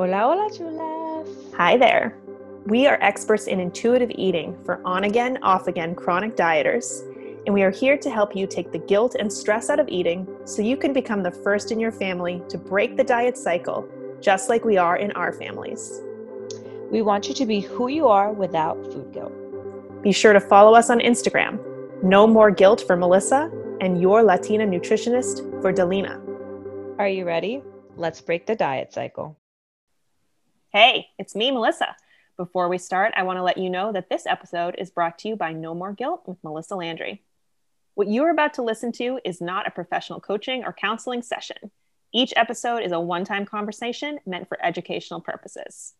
Hola, hola, chulas. Hi there. We are experts in intuitive eating for on again, off again chronic dieters, and we are here to help you take the guilt and stress out of eating so you can become the first in your family to break the diet cycle, just like we are in our families. We want you to be who you are without food guilt. Be sure to follow us on Instagram. No more guilt for Melissa and your Latina nutritionist for Dalina. Are you ready? Let's break the diet cycle. Hey, it's me, Melissa. Before we start, I want to let you know that this episode is brought to you by No More Guilt with Melissa Landry. What you are about to listen to is not a professional coaching or counseling session. Each episode is a one time conversation meant for educational purposes.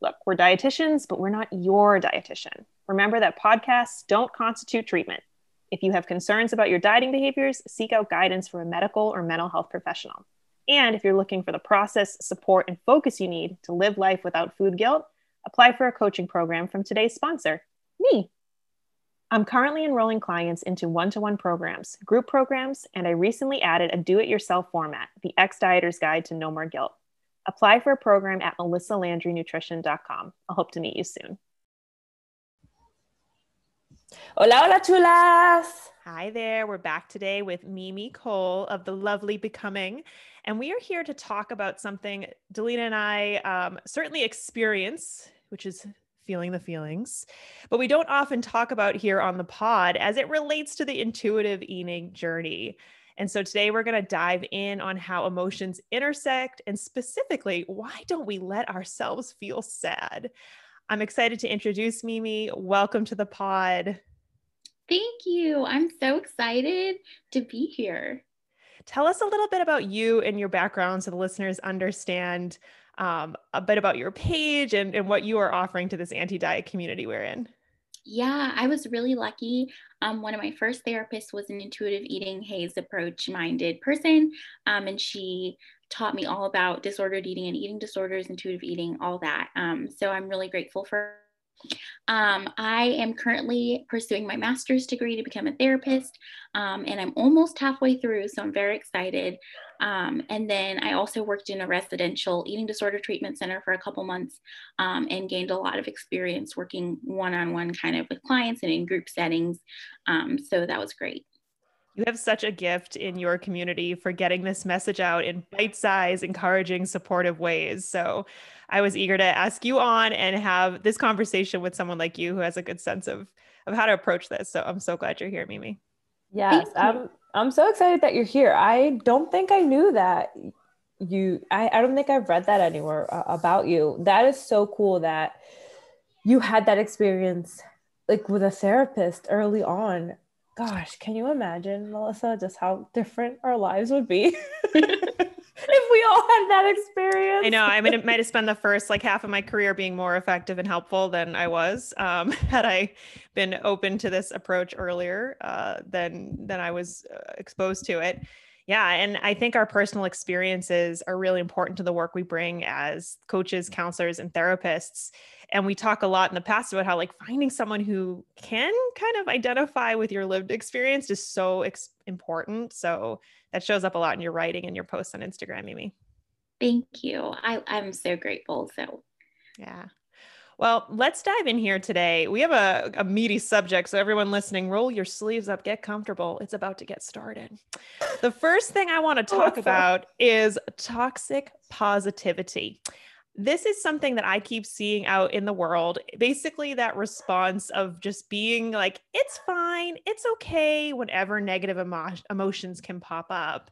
Look, we're dietitians, but we're not your dietitian. Remember that podcasts don't constitute treatment. If you have concerns about your dieting behaviors, seek out guidance from a medical or mental health professional. And if you're looking for the process, support, and focus you need to live life without food guilt, apply for a coaching program from today's sponsor, me. I'm currently enrolling clients into one to one programs, group programs, and I recently added a do it yourself format, the Ex Dieter's Guide to No More Guilt. Apply for a program at melissalandrynutrition.com. I'll hope to meet you soon. Hola, hola, chulas. Hi there. We're back today with Mimi Cole of The Lovely Becoming. And we are here to talk about something Dalina and I um, certainly experience, which is feeling the feelings, but we don't often talk about here on the pod as it relates to the intuitive eating journey. And so today we're going to dive in on how emotions intersect and specifically, why don't we let ourselves feel sad? I'm excited to introduce Mimi. Welcome to the pod. Thank you. I'm so excited to be here. Tell us a little bit about you and your background so the listeners understand um, a bit about your page and, and what you are offering to this anti diet community we're in. Yeah, I was really lucky. Um, one of my first therapists was an intuitive eating HAES approach minded person, um, and she taught me all about disordered eating and eating disorders, intuitive eating, all that. Um, so I'm really grateful for um, I am currently pursuing my master's degree to become a therapist, um, and I'm almost halfway through, so I'm very excited. Um, and then I also worked in a residential eating disorder treatment center for a couple months um, and gained a lot of experience working one on one kind of with clients and in group settings. Um, so that was great. You have such a gift in your community for getting this message out in bite sized, encouraging, supportive ways. So I was eager to ask you on and have this conversation with someone like you who has a good sense of, of how to approach this. So I'm so glad you're here, Mimi. Yes, I'm I'm so excited that you're here. I don't think I knew that you I, I don't think I've read that anywhere uh, about you. That is so cool that you had that experience like with a therapist early on gosh, can you imagine, Melissa, just how different our lives would be if we all had that experience? I know. I might have, might have spent the first like half of my career being more effective and helpful than I was um, had I been open to this approach earlier uh, than than I was uh, exposed to it. Yeah, and I think our personal experiences are really important to the work we bring as coaches, counselors, and therapists. And we talk a lot in the past about how like finding someone who can kind of identify with your lived experience is so ex- important. So that shows up a lot in your writing and your posts on instagram Amy. thank you. I, i'm so grateful. So yeah well, let's dive in here today. We have a, a, meaty subject. So, everyone listening, roll your sleeves up, get comfortable. It's about to get started. The first thing I want to oh, talk about is toxic positivity this is something that I keep seeing out in the world. Basically, that response of just being like, it's fine, it's okay, whenever negative emo- emotions can pop up.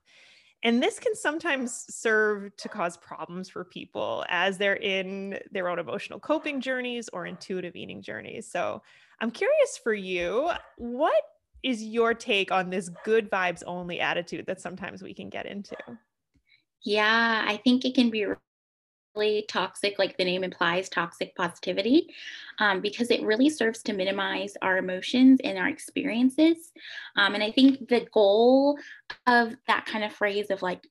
And this can sometimes serve to cause problems for people as they're in their own emotional coping journeys or intuitive eating journeys. So I'm curious for you, what is your take on this good vibes only attitude that sometimes we can get into? Yeah, I think it can be toxic, like the name implies, toxic positivity, um, because it really serves to minimize our emotions and our experiences. Um, and I think the goal of that kind of phrase of like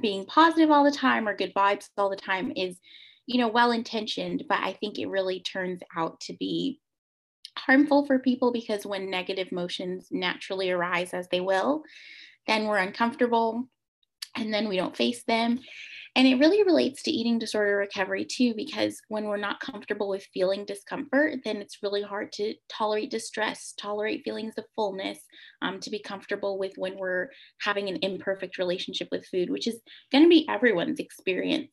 being positive all the time or good vibes all the time is, you know, well intentioned, but I think it really turns out to be harmful for people because when negative emotions naturally arise as they will, then we're uncomfortable and then we don't face them and it really relates to eating disorder recovery too, because when we're not comfortable with feeling discomfort, then it's really hard to tolerate distress, tolerate feelings of fullness, um, to be comfortable with when we're having an imperfect relationship with food, which is going to be everyone's experience.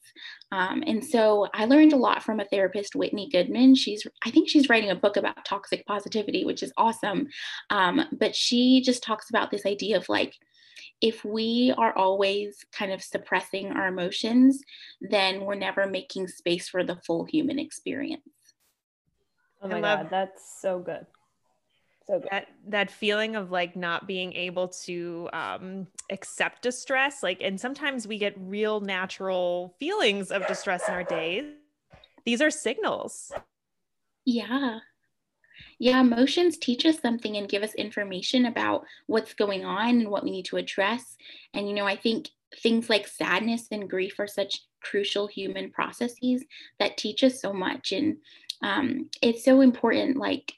Um, and so I learned a lot from a therapist, Whitney Goodman. She's, I think she's writing a book about toxic positivity, which is awesome. Um, but she just talks about this idea of like, if we are always kind of suppressing our emotions, then we're never making space for the full human experience. Oh my love, God, that's so good. So good. That that feeling of like not being able to um, accept distress, like, and sometimes we get real natural feelings of distress in our days. These are signals. Yeah. Yeah, emotions teach us something and give us information about what's going on and what we need to address. And, you know, I think things like sadness and grief are such crucial human processes that teach us so much. And um, it's so important, like,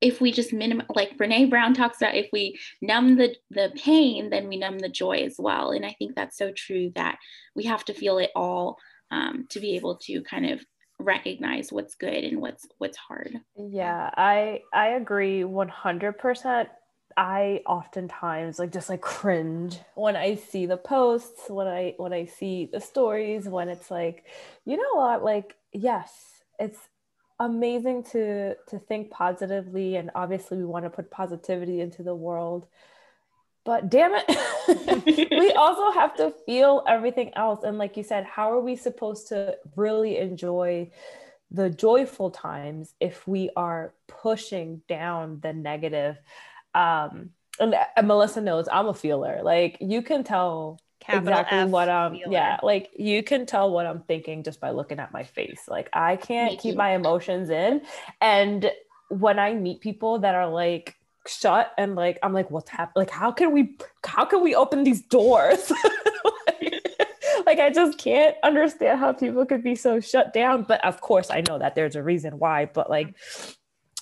if we just minimize, like Brene Brown talks about, if we numb the, the pain, then we numb the joy as well. And I think that's so true that we have to feel it all um, to be able to kind of recognize what's good and what's what's hard. Yeah i i agree 100% i oftentimes like just like cringe when i see the posts when i when i see the stories when it's like you know what? Like yes it's amazing to to think positively and obviously we want to put positivity into the world but damn it we also have to feel everything else. And like you said how are we supposed to really enjoy the joyful times if we are pushing down the negative? Um and, and melissa knows i'm a feeler. Like you can tell Capital exactly F what i'm feeler. yeah like you can tell what i'm thinking just by looking at my face. Like i can't keep my emotions in. And when i meet people that are like shut and like I'm like what's happening like how can we how can we open these doors like, I just can't understand how people could be so shut down but of course I know that there's a reason why but like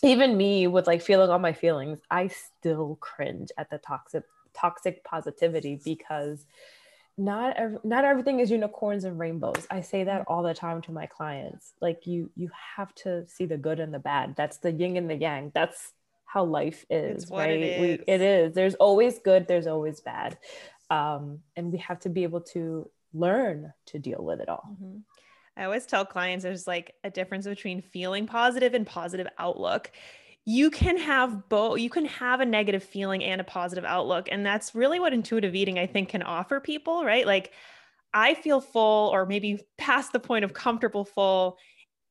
even me with like feeling all my feelings I still cringe at the toxic toxic positivity because not ev- not everything is unicorns and rainbows. I say that all the time to my clients. Like you you have to see the good and the bad. That's the yin and the yang. That's how life is, right? It is. We, it is. There's always good, there's always bad. Um, and we have to be able to learn to deal with it all. Mm-hmm. I always tell clients there's like a difference between feeling positive and positive outlook. You can have both, you can have a negative feeling and a positive outlook. And that's really what intuitive eating, I think, can offer people, right? Like, I feel full or maybe past the point of comfortable full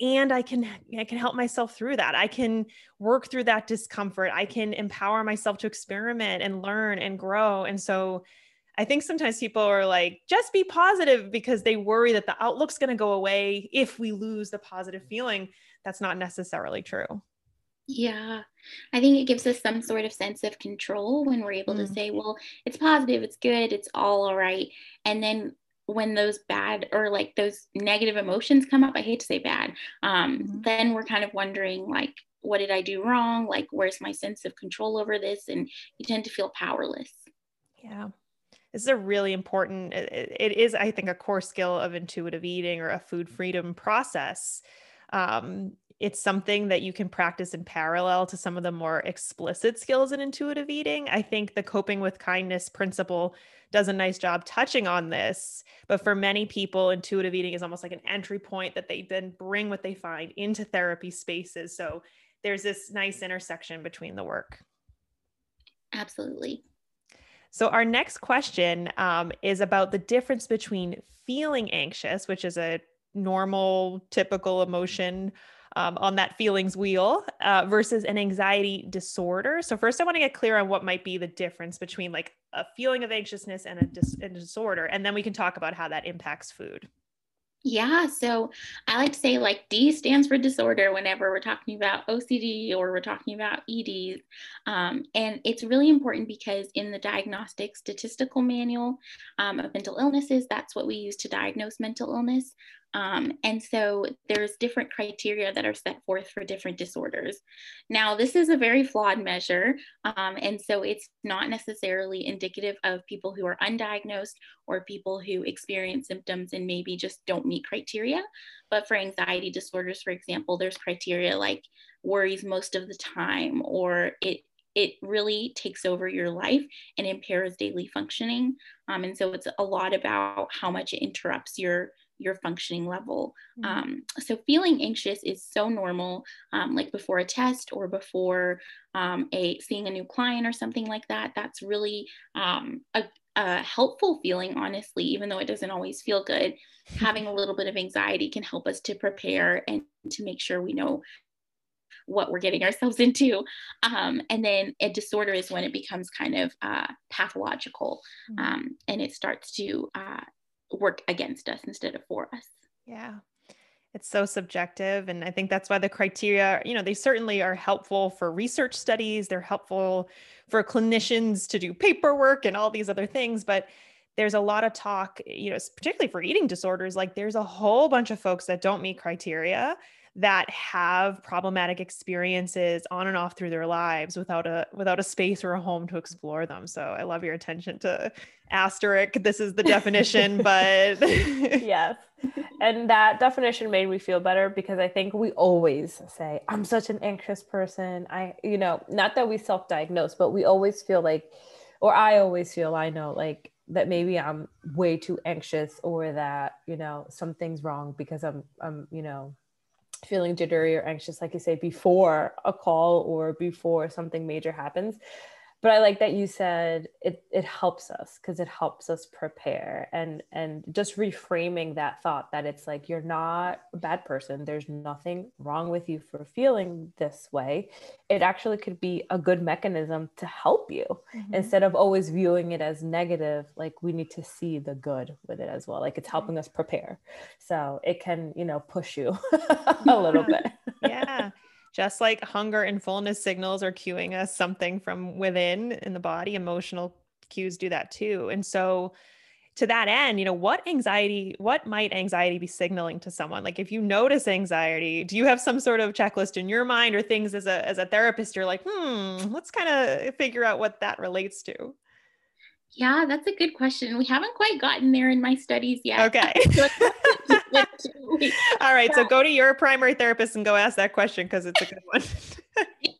and i can i can help myself through that. I can work through that discomfort. I can empower myself to experiment and learn and grow. And so i think sometimes people are like just be positive because they worry that the outlook's going to go away if we lose the positive feeling. That's not necessarily true. Yeah. I think it gives us some sort of sense of control when we're able mm. to say well it's positive it's good it's all all right and then when those bad or like those negative emotions come up i hate to say bad um, mm-hmm. then we're kind of wondering like what did i do wrong? Like where's my sense of control over this? And you tend to feel powerless. Yeah. This is a really important it, it is i think a core skill of intuitive eating or a food freedom process um, it's something that you can practice in parallel to some of the more explicit skills in intuitive eating. I think the coping with kindness principle does a nice job touching on this. But for many people, intuitive eating is almost like an entry point that they then bring what they find into therapy spaces. So there's this nice intersection between the work. Absolutely. So, our next question um, is about the difference between feeling anxious, which is a normal, typical emotion um, on that feelings wheel uh, versus an anxiety disorder. So, first, I want to get clear on what might be the difference between like a feeling of anxiousness and a, dis- a disorder. And then we can talk about how that impacts food. Yeah, so I like to say like D stands for disorder whenever we're talking about OCD or we're talking about EDs. Um, and it's really important because in the diagnostic statistical manual um, of mental illnesses, that's what we use to diagnose mental illness. Um, and so there's different criteria that are set forth for different disorders. Now, this is a very flawed measure, um, and so it's not necessarily indicative of people who are undiagnosed or people who experience symptoms and maybe just don't meet criteria. But for anxiety disorders, for example, there's criteria like worries most of the time or it it really takes over your life and impairs daily functioning. Um, and so it's a lot about how much it interrupts your your functioning level. Mm-hmm. Um, so feeling anxious is so normal, um, like before a test or before um, a seeing a new client or something like that. That's really um, a, a helpful feeling, honestly, even though it doesn't always feel good. Having a little bit of anxiety can help us to prepare and to make sure we know what we're getting ourselves into. Um, and then a disorder is when it becomes kind of uh, pathological mm-hmm. um, and it starts to uh, work against us instead of for us. Yeah. It's so subjective. And I think that's why the criteria, you know, they certainly are helpful for research studies. They're helpful for clinicians to do paperwork and all these other things. But there's a lot of talk, you know, particularly for eating disorders, like there's a whole bunch of folks that don't meet criteria that have problematic experiences on and off through their lives without a without a space or a home to explore them. So I love your attention to asterisk. This is the definition, but yes. And that definition made me feel better because I think we always say, I'm such an anxious person. I, you know, not that we self-diagnose, but we always feel like, or I always feel I know like that maybe I'm way too anxious or that, you know, something's wrong because I'm I'm, you know, feeling jittery or anxious, like you say, before a call or before something major happens but I like that you said it it helps us because it helps us prepare and and just reframing that thought that it's like you're not a bad person. There's nothing wrong with you for feeling this way. It actually could be a good mechanism to help you mm-hmm. instead of always viewing it as negative like we need to see the good with it as well. Like it's helping us prepare. So it can you know push you a little bit. Yeah just like hunger and fullness signals are cueing us something from within in the body, emotional cues do that too. And so, to that end, you know, what anxiety, what might anxiety be signaling to someone? Like if you notice anxiety, do you have some sort of checklist in your mind or things as a as a therapist you're like, "Hmm, let's kind of figure out what that relates to." Yeah, that's a good question. We haven't quite gotten there in my studies yet. Okay. All right. So go to your primary therapist and go ask that question because it's a good one.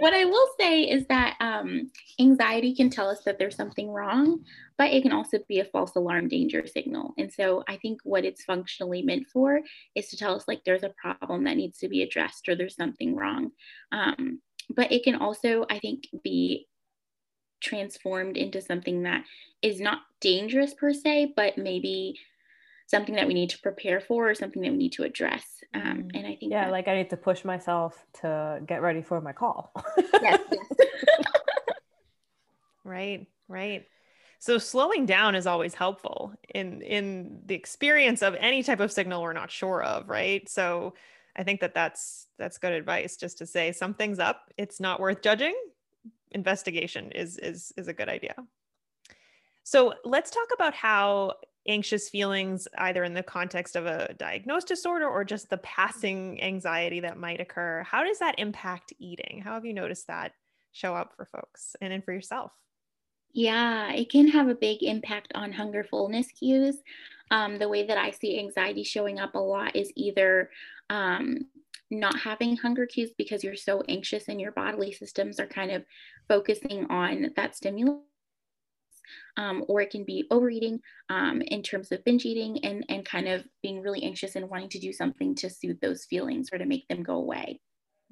what I will say is that um, anxiety can tell us that there's something wrong, but it can also be a false alarm danger signal. And so I think what it's functionally meant for is to tell us like there's a problem that needs to be addressed or there's something wrong. Um, but it can also, I think, be transformed into something that is not dangerous per se, but maybe something that we need to prepare for or something that we need to address. Um, mm. and I think yeah, that, like I need to push myself to get ready for my call. yes, yes. right, right. So slowing down is always helpful in in the experience of any type of signal we're not sure of, right? So I think that that's that's good advice just to say something's up, it's not worth judging investigation is is is a good idea. So let's talk about how anxious feelings, either in the context of a diagnosed disorder or just the passing anxiety that might occur, how does that impact eating? How have you noticed that show up for folks and then for yourself? Yeah, it can have a big impact on hunger fullness cues. Um, the way that I see anxiety showing up a lot is either um, not having hunger cues because you're so anxious and your bodily systems are kind of focusing on that stimulus. Um, or it can be overeating um, in terms of binge eating and, and kind of being really anxious and wanting to do something to soothe those feelings or to make them go away.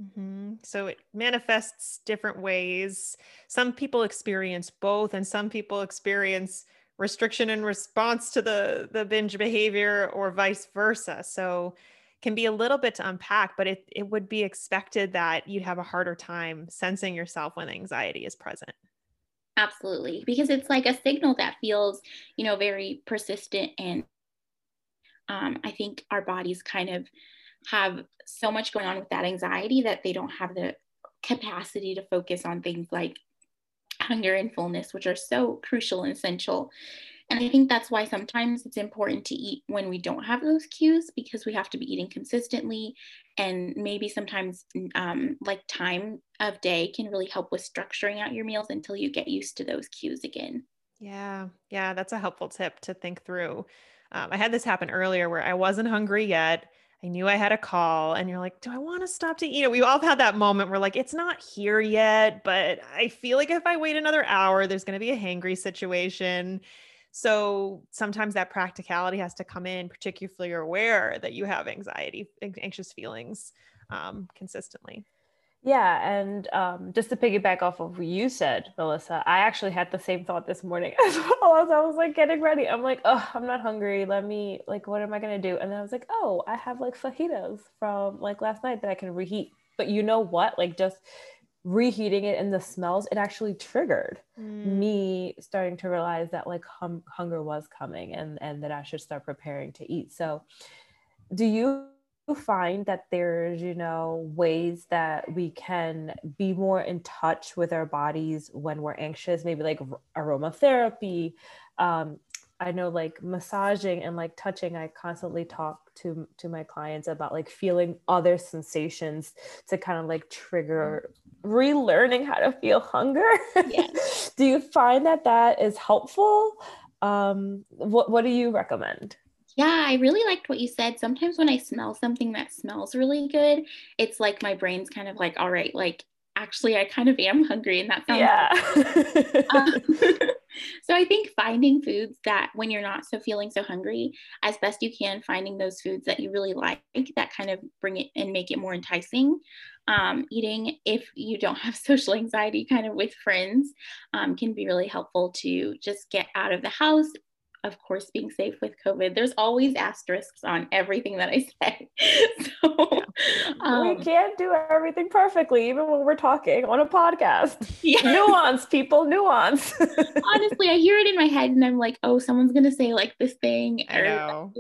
Mm-hmm. So it manifests different ways. Some people experience both, and some people experience restriction in response to the the binge behavior, or vice versa. So can be a little bit to unpack, but it, it would be expected that you'd have a harder time sensing yourself when anxiety is present. Absolutely. Because it's like a signal that feels, you know, very persistent. And um, I think our bodies kind of have so much going on with that anxiety that they don't have the capacity to focus on things like hunger and fullness, which are so crucial and essential and I think that's why sometimes it's important to eat when we don't have those cues because we have to be eating consistently. And maybe sometimes, um, like time of day, can really help with structuring out your meals until you get used to those cues again. Yeah. Yeah. That's a helpful tip to think through. Um, I had this happen earlier where I wasn't hungry yet. I knew I had a call, and you're like, Do I want to stop to eat? Know, we all had that moment where, like, it's not here yet, but I feel like if I wait another hour, there's going to be a hangry situation. So sometimes that practicality has to come in, particularly if you're aware that you have anxiety, anxious feelings um, consistently. Yeah, and um, just to piggyback off of what you said, Melissa, I actually had the same thought this morning as well as I was like getting ready. I'm like, oh, I'm not hungry. Let me like, what am I gonna do? And then I was like, oh, I have like fajitas from like last night that I can reheat. But you know what? Like just reheating it and the smells, it actually triggered mm. me starting to realize that like hum- hunger was coming and and that I should start preparing to eat. So, do you find that there's you know ways that we can be more in touch with our bodies when we're anxious maybe like aromatherapy um, i know like massaging and like touching i constantly talk to to my clients about like feeling other sensations to kind of like trigger relearning how to feel hunger yes. do you find that that is helpful um, what, what do you recommend yeah, I really liked what you said. Sometimes when I smell something that smells really good, it's like my brain's kind of like, all right, like actually I kind of am hungry and that sounds yeah. um, so I think finding foods that when you're not so feeling so hungry, as best you can, finding those foods that you really like that kind of bring it and make it more enticing. Um, eating if you don't have social anxiety kind of with friends um, can be really helpful to just get out of the house of course, being safe with COVID. There's always asterisks on everything that I say. so um, we can't do everything perfectly, even when we're talking on a podcast. Yeah. nuance, people, nuance. Honestly, I hear it in my head and I'm like, oh, someone's gonna say like this thing. I know.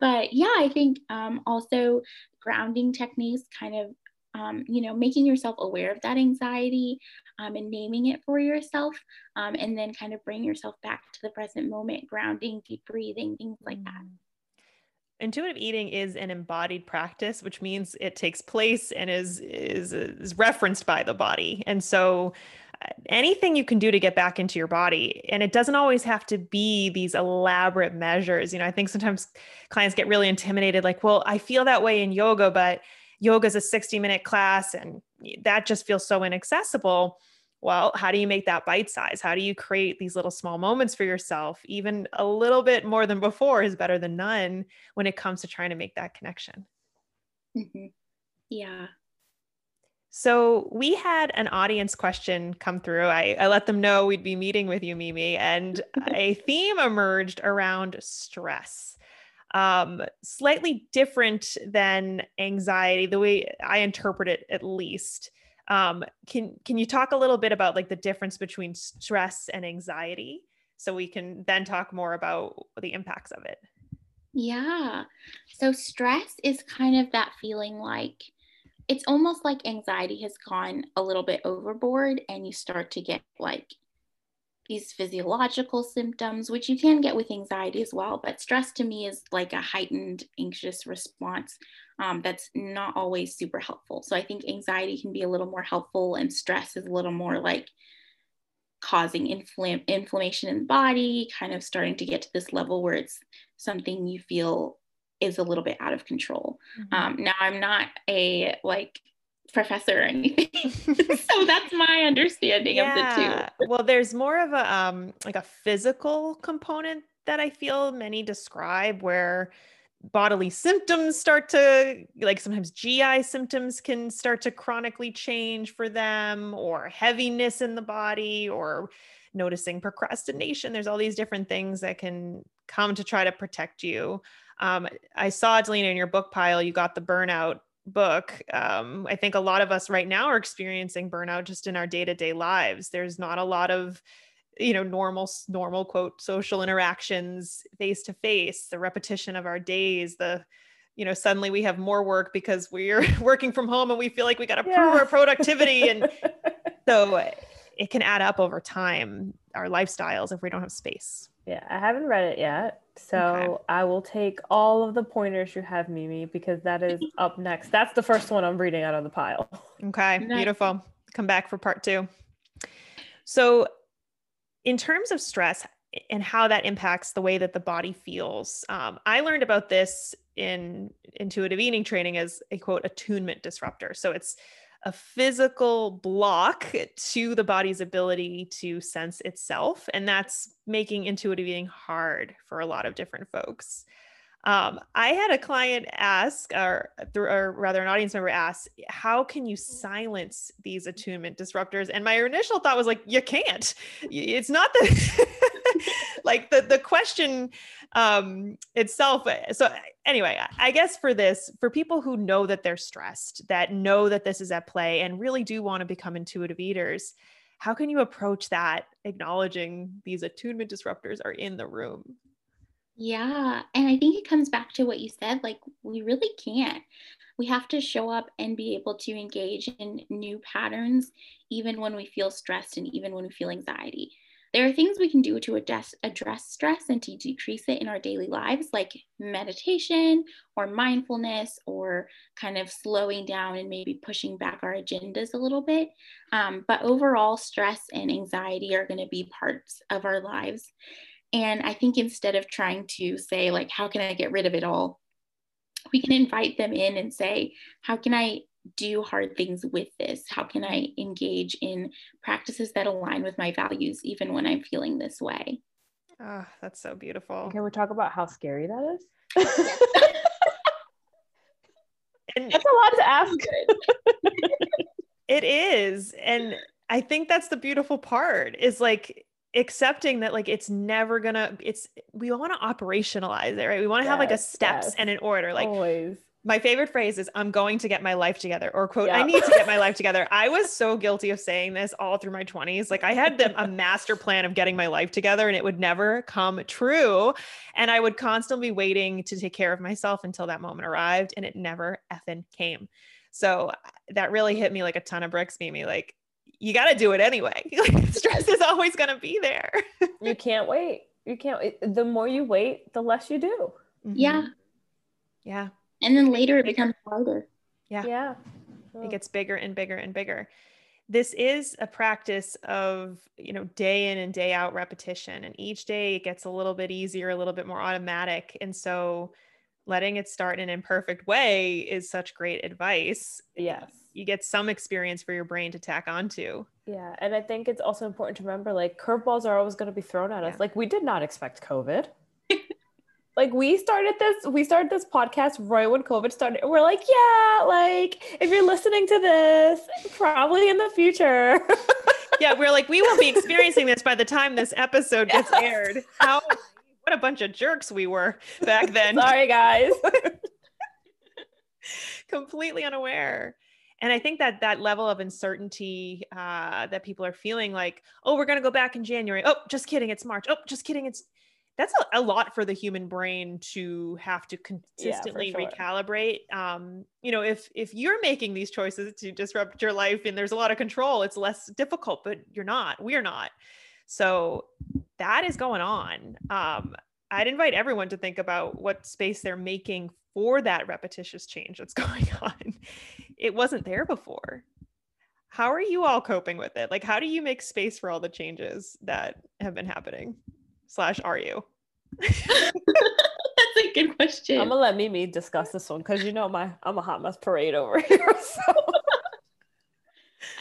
but yeah, I think um, also grounding techniques kind of um, you know, making yourself aware of that anxiety um, and naming it for yourself, um, and then kind of bring yourself back to the present moment, grounding, deep breathing, things like that. Mm. Intuitive eating is an embodied practice, which means it takes place and is is, is referenced by the body. And so, uh, anything you can do to get back into your body, and it doesn't always have to be these elaborate measures. You know, I think sometimes clients get really intimidated, like, "Well, I feel that way in yoga, but." Yoga is a 60 minute class and that just feels so inaccessible. Well how do you make that bite size? How do you create these little small moments for yourself? Even a little bit more than before is better than none when it comes to trying to make that connection. Mm-hmm. yeah. So we had an audience question come through. I, I let them know we'd be meeting with you, Mimi, and a theme emerged around stress um, slightly different than anxiety, the way I interpret it, at least. Um, can can you talk a little bit about like the difference between stress and anxiety, so we can then talk more about the impacts of it? Yeah. So stress is kind of that feeling like it's almost like anxiety has gone a little bit overboard and you start to get like these physiological symptoms, which you can get with anxiety as well. But stress to me is like a heightened anxious response um, that's not always super helpful. So I think anxiety can be a little more helpful, and stress is a little more like causing infl- inflammation in the body, kind of starting to get to this level where it's something you feel is a little bit out of control. Mm-hmm. Um, now, I'm not a like professor or anything. so that's my understanding yeah. of the two. well, there's more of a um like a physical component that I feel many describe where bodily symptoms start to like sometimes GI symptoms can start to chronically change for them or heaviness in the body or noticing procrastination. There's all these different things that can come to try to protect you. Um, I saw Dalina in your book pile, you got the burnout book um, i think a lot of us right now are experiencing burnout just in our day-to-day lives there's not a lot of you know normal normal quote social interactions face to face the repetition of our days the you know suddenly we have more work because we're working from home and we feel like we got to yeah. prove our productivity and so it can add up over time our lifestyles if we don't have space. Yeah, I haven't read it yet. So okay. I will take all of the pointers you have, Mimi, because that is up next. That's the first one I'm reading out of the pile. Okay, nice. beautiful. Come back for part two. So, in terms of stress and how that impacts the way that the body feels, um, I learned about this in intuitive eating training as a quote attunement disruptor. So, it's a physical block to the body's ability to sense itself. And that's making intuitive eating hard for a lot of different folks. Um, I had a client ask, or, or rather, an audience member ask, how can you silence these attunement disruptors? And my initial thought was like, you can't. It's not the like the the question um, itself. Eh, so anyway, I guess for this, for people who know that they're stressed, that know that this is at play, and really do want to become intuitive eaters, how can you approach that, acknowledging these attunement disruptors are in the room? Yeah. And I think it comes back to what you said like, we really can't. We have to show up and be able to engage in new patterns, even when we feel stressed and even when we feel anxiety. There are things we can do to address, address stress and to decrease it in our daily lives, like meditation or mindfulness, or kind of slowing down and maybe pushing back our agendas a little bit. Um, but overall, stress and anxiety are going to be parts of our lives. And I think instead of trying to say, like, how can I get rid of it all? We can invite them in and say, how can I do hard things with this? How can I engage in practices that align with my values, even when I'm feeling this way? Oh, that's so beautiful. Can we talk about how scary that is? and that's a lot to ask. it is. And I think that's the beautiful part is like accepting that like it's never gonna it's we want to operationalize it right we want to yes, have like a steps yes. and an order like always my favorite phrase is i'm going to get my life together or quote i need to get my life together i was so guilty of saying this all through my 20s like i had the, a master plan of getting my life together and it would never come true and i would constantly be waiting to take care of myself until that moment arrived and it never effing came so that really hit me like a ton of bricks mimi like you got to do it anyway. Stress is always going to be there. you can't wait. You can't. The more you wait, the less you do. Mm-hmm. Yeah. Yeah. And then later it becomes harder. Yeah. Yeah. It gets bigger and bigger and bigger. This is a practice of, you know, day in and day out repetition. And each day it gets a little bit easier, a little bit more automatic. And so letting it start in an imperfect way is such great advice. Yes you get some experience for your brain to tack onto. Yeah. And I think it's also important to remember like curveballs are always going to be thrown at us. Like we did not expect COVID. Like we started this, we started this podcast right when COVID started. We're like, yeah, like if you're listening to this, probably in the future. yeah, we're like, we won't be experiencing this by the time this episode gets yes. aired. How what a bunch of jerks we were back then. Sorry, guys. Completely unaware and i think that that level of uncertainty uh, that people are feeling like oh we're going to go back in january oh just kidding it's march oh just kidding it's that's a, a lot for the human brain to have to consistently yeah, sure. recalibrate um, you know if if you're making these choices to disrupt your life and there's a lot of control it's less difficult but you're not we're not so that is going on um, i'd invite everyone to think about what space they're making for that repetitious change that's going on it wasn't there before. How are you all coping with it? Like, how do you make space for all the changes that have been happening? Slash, are you? That's a good question. I'm gonna let Mimi discuss this one because you know my I'm a hot mess parade over here. So.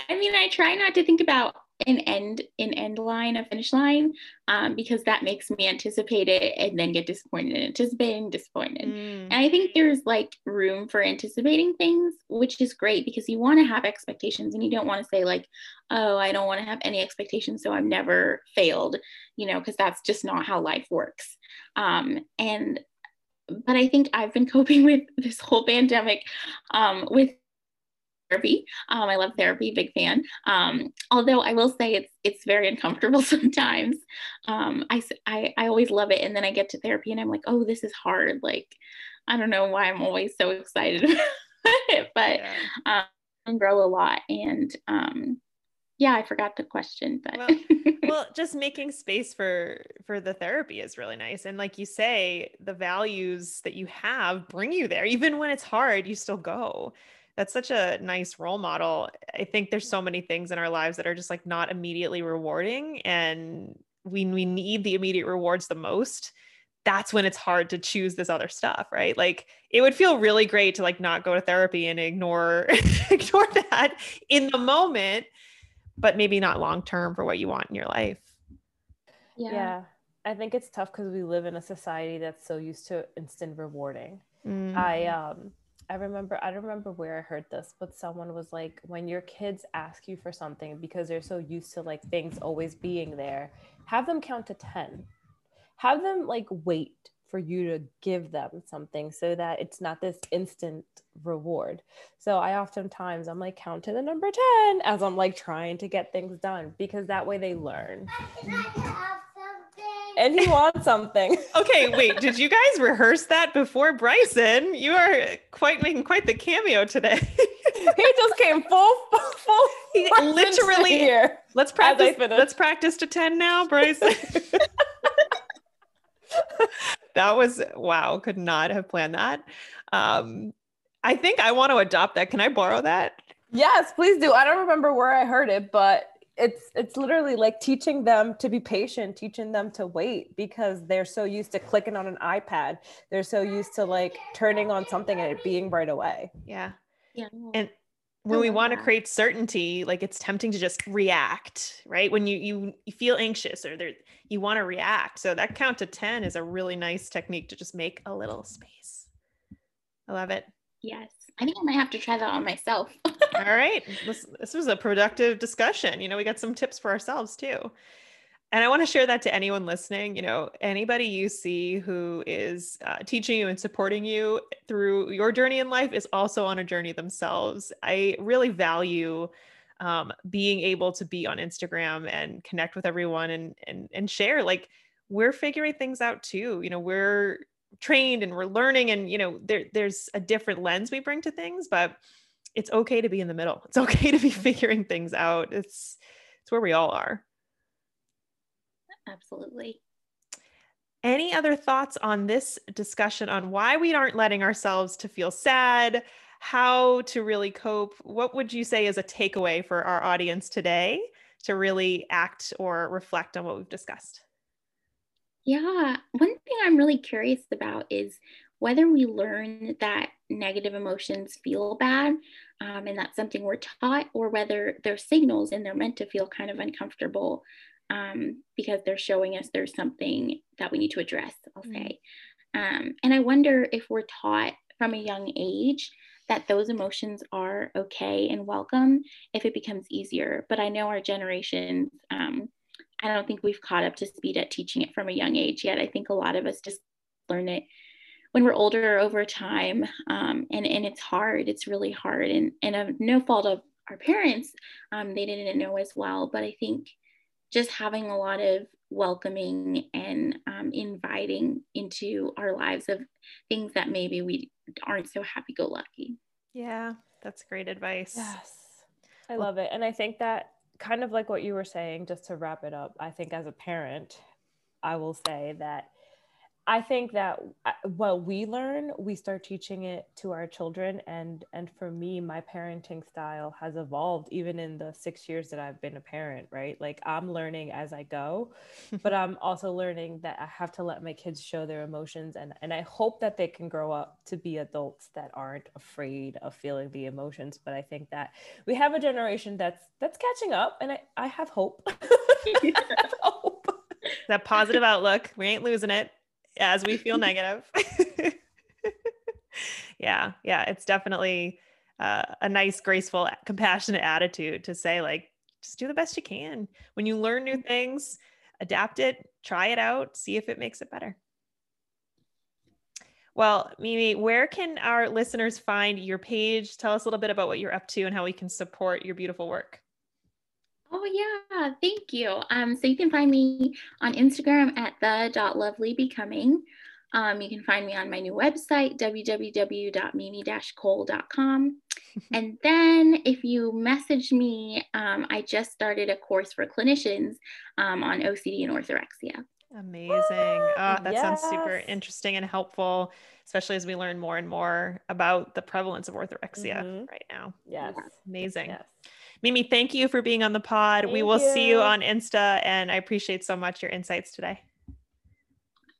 I mean, I try not to think about an end an end line a finish line um, because that makes me anticipate it and then get disappointed and anticipating disappointed mm. and i think there's like room for anticipating things which is great because you want to have expectations and you don't want to say like oh i don't want to have any expectations so i've never failed you know because that's just not how life works um, and but i think i've been coping with this whole pandemic um, with therapy. Um, I love therapy, big fan. Um, although I will say it's it's very uncomfortable sometimes. Um, I, I I always love it, and then I get to therapy and I'm like, oh, this is hard. Like, I don't know why I'm always so excited about it, but yeah. um, grow a lot and um, yeah, I forgot the question, but well, well, just making space for for the therapy is really nice. And like you say, the values that you have bring you there. Even when it's hard, you still go. That's such a nice role model. I think there's so many things in our lives that are just like not immediately rewarding and we we need the immediate rewards the most that's when it's hard to choose this other stuff right like it would feel really great to like not go to therapy and ignore ignore that in the moment but maybe not long term for what you want in your life. Yeah. yeah. I think it's tough because we live in a society that's so used to instant rewarding. Mm. I um I remember I don't remember where I heard this, but someone was like, when your kids ask you for something because they're so used to like things always being there, have them count to 10. Have them like wait for you to give them something so that it's not this instant reward. So I oftentimes I'm like count to the number 10 as I'm like trying to get things done because that way they learn. And he wants something. okay, wait, did you guys rehearse that before Bryson? You are quite making quite the cameo today. he just came full full he literally here. Let's practice. Let's practice to 10 now, Bryson that was wow, could not have planned that. Um, I think I want to adopt that. Can I borrow that? Yes, please do. I don't remember where I heard it, but it's it's literally like teaching them to be patient, teaching them to wait because they're so used to clicking on an iPad. They're so used to like turning on something and it being right away. Yeah. Yeah. And when we want to create certainty like it's tempting to just react right when you you, you feel anxious or there you want to react so that count to 10 is a really nice technique to just make a little space i love it yes i think i might have to try that on myself all right this, this was a productive discussion you know we got some tips for ourselves too and I want to share that to anyone listening. You know, anybody you see who is uh, teaching you and supporting you through your journey in life is also on a journey themselves. I really value um, being able to be on Instagram and connect with everyone and and and share. Like we're figuring things out too. You know, we're trained and we're learning, and you know, there there's a different lens we bring to things, but it's okay to be in the middle. It's okay to be mm-hmm. figuring things out. It's it's where we all are. Absolutely. Any other thoughts on this discussion on why we aren't letting ourselves to feel sad, how to really cope? What would you say is a takeaway for our audience today to really act or reflect on what we've discussed? Yeah, one thing I'm really curious about is whether we learn that negative emotions feel bad um, and that's something we're taught, or whether they're signals and they're meant to feel kind of uncomfortable um, because they're showing us there's something that we need to address, I'll mm-hmm. say. Um, and I wonder if we're taught from a young age that those emotions are okay and welcome if it becomes easier. But I know our generations, um, I don't think we've caught up to speed at teaching it from a young age yet. I think a lot of us just learn it when we're older over time. Um, and, and it's hard, it's really hard. And, and of no fault of our parents, um, they didn't know as well. But I think just having a lot of welcoming and um, inviting into our lives of things that maybe we aren't so happy go lucky. Yeah, that's great advice. Yes, I love it. And I think that kind of like what you were saying, just to wrap it up, I think as a parent, I will say that I think that uh, what we learn, we start teaching it to our children. And and for me, my parenting style has evolved even in the six years that I've been a parent, right? Like I'm learning as I go, but I'm also learning that I have to let my kids show their emotions. And, and I hope that they can grow up to be adults that aren't afraid of feeling the emotions. But I think that we have a generation that's that's catching up and I, I have hope. I have hope. That positive outlook. We ain't losing it as we feel negative. yeah, yeah, it's definitely uh, a nice, graceful, compassionate attitude to say, like, just do the best you can. When you learn new things, adapt it, try it out, see if it makes it better. Well, Mimi, where can our listeners find your page? Tell us a little bit about what you're up to and how we can support your beautiful work. Oh yeah, thank you. Um, so you can find me on Instagram at the dot lovely becoming. Um, you can find me on my new website, www.mimi-cole.com. and then if you message me, um, I just started a course for clinicians um, on OCD and orthorexia. Amazing. Oh, that yes. sounds super interesting and helpful, especially as we learn more and more about the prevalence of orthorexia Mhm. right now. Yes. Amazing. Yes. Mimi, thank you for being on the pod. we Thank will see you you. on Insta, and I appreciate so much your insights today.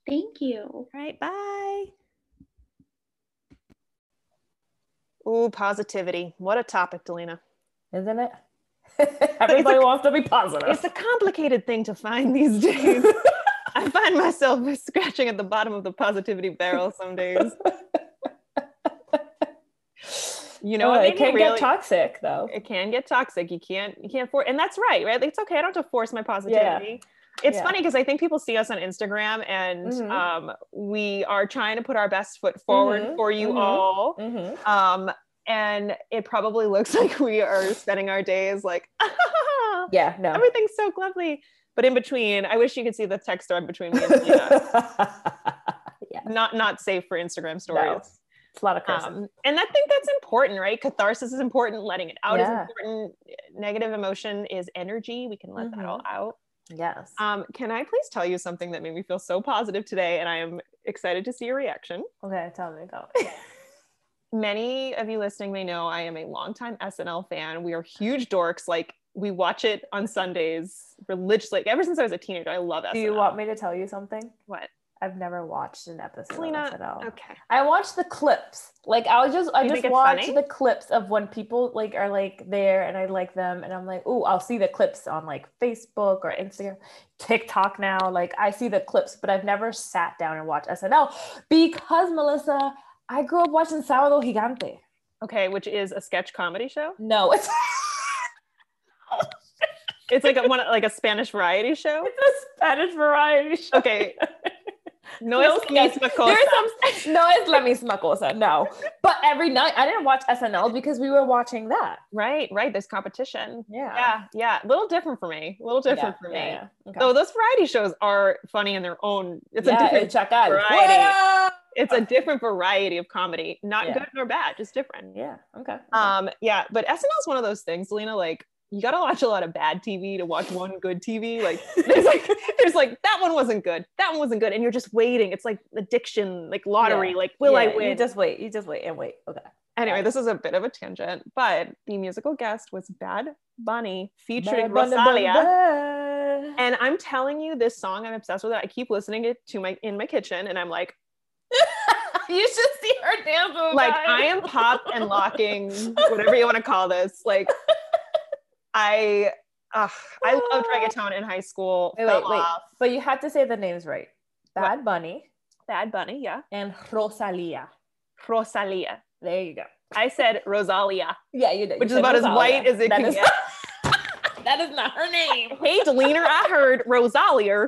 Thank you. All right, bye. Ooh, positivity. What a topic, Dalina. Isn't it? Everybody wants to be positive. It's a complicated thing to find these days. I find myself scratching at the bottom of the positivity barrel some days. You know, Oh, it can really- get toxic though. it can get toxic. You can't, you can't force, and that's right, right? Like, it's okay. I don't have to force my positivity. yeah. It's Yeah. funny because I think people see us on Instagram and Mhm. um, we are trying to put our best foot forward Mhm, for you mhm. all. Mm-hmm. Um, and it probably looks like we are spending our days like, Yeah, no. everything's so lovely. But in between, I wish you could see the text thread between me and yeah, not not safe for Instagram stories. It's a lot of cursing. Um, and I think that's important, right? Catharsis is important. Letting it out is important. Negative emotion is energy. We can let that all out. yes. Um, can I please tell you something that made me feel so positive today? And I am excited to see your reaction. okay, tell me, tell me. Many of you listening may know I am a longtime SNL fan. We are huge dorks. Like we watch it on Sundays religiously. Like, ever since I was a teenager, I love SNL. Do you want me to tell you something? what? I've never watched an episode Selena, of SNL. Okay. I watched the clips. Like I was just I You just watch funny? the clips of when people like are like there and I like them and I'm like, oh, I'll see the clips on like Facebook or Instagram, TikTok now. Like I see the clips, but I've never sat down and watched SNL because Melissa, I grew up watching Sábado Gigante. Okay, which is a sketch comedy show. No, it's It's like a one like a Spanish variety show. it's a Spanish variety show. Okay. No, No es sketch. misma cosa. Some no, it's La Misma Cosa. No, but every night I didn't watch SNL because we were watching that. Right, right. There's competition. Yeah, Yeah, yeah. A little different for me. A little different Yeah, for me. yeah, yeah. Okay. Though those variety shows are funny in their own. It's a different. Chacal. variety. It's a different variety of comedy. Not good nor bad, just different. Yeah. Okay. Um, yeah. But SNL is one of those things, Lena. Like you got to watch a lot of bad TV to watch one good TV. Like there's like there's like that one wasn't good. That one wasn't good, and you're just waiting. It's like addiction, like lottery. Yeah. Like will I Yeah, win? You just wait. You just wait and wait. Okay. Anyway, this is a bit of a tangent, but the musical guest was Bad Bunny featuring Bad Rosalia. And I'm telling you, this song, I'm obsessed with it. I keep listening it to my in my kitchen, and I'm like, you should see her dance. like. I am pop and locking, whatever you want to call this. Like, I, ugh, I loved reggaeton in high school. Wait, wait, wait. off. But you have to say the names right. Bad Bunny Bad Bunny, yeah. and Rosalia. Rosalia. There you go. I said Rosalia, Yeah, you did. which You is said about as white as it That can is- get. that is not her name. hey, Dalina, I heard Rosalia.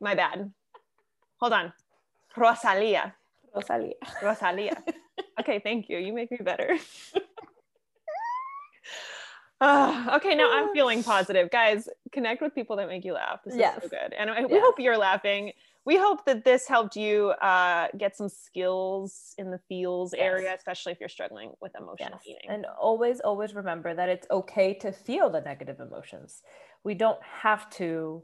My bad. Hold on. Rosalia. Rosalia. Rosalia. okay, thank you. You make me better. Ah, okay, now I'm feeling positive. Guys, connect with people that make you laugh. This Yes. is so good. And I, we Yes. hope you're laughing. We hope that this helped you uh, get some skills in the feels Yes. area, especially if you're struggling with emotional eating. And always, always remember that it's okay to feel the negative emotions. We don't have to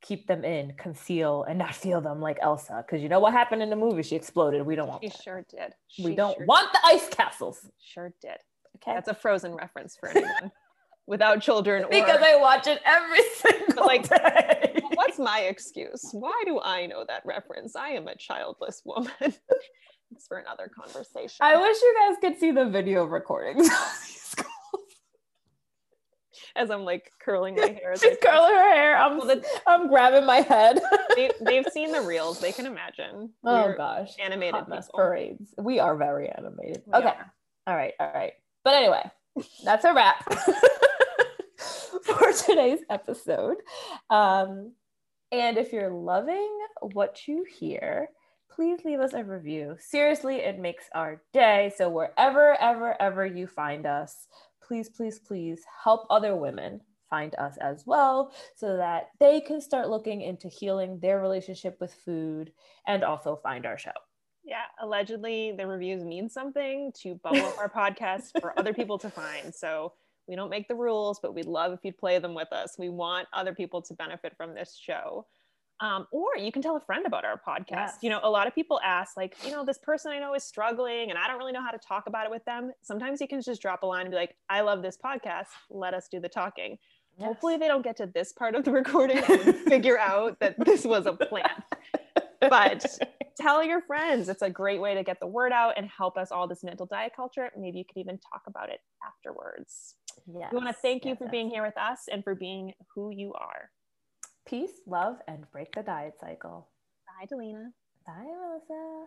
keep them in, conceal, and not feel them like Elsa. Because you know what happened in the movie? She exploded. We don't want she that. sure did. We don't sure want the ice castles. Sure did. Okay. That's a frozen reference for anyone without children. Or, because I watch it every single like, day. what's my excuse? Why do I know that reference? I am a childless woman. it's for another conversation. I wish you guys could see the video recordings. As I'm like curling my hair. She's curling her hair. I'm, Well, the- I'm grabbing my head. they, they've seen the reels. They can imagine. oh We're gosh. animated Hot mess people. parades. We are very animated. We okay. are. All right. All right. But anyway, that's a wrap for today's episode. Um, and if you're loving what you hear, please leave us a review. Seriously, it makes our day. So wherever, ever, ever you find us, please, please, please help other women find us as well so that they can start looking into healing their relationship with food and also find our show. Yeah, allegedly the reviews mean something to bubble up our podcast for other people to find. So we don't make the rules, but we'd love if you'd play them with us. We want other people to benefit from this show. Um, or you can tell a friend about our podcast. Yes. You know, a lot of people ask, like, you know, this person I know is struggling and I don't really know how to talk about it with them. Sometimes you can just drop a line and be like, I love this podcast. Let us do the talking. Yes. Hopefully, they don't get to this part of the recording and figure out that this was a plant. But tell your friends. It's a great way to get the word out and help us all this mental diet culture. Maybe you could even talk about it afterwards. Yes. We want to thank you yes, for being here with us and for being who you are. Peace, love, and break the diet cycle. Bye, Dalina. Bye, Melissa.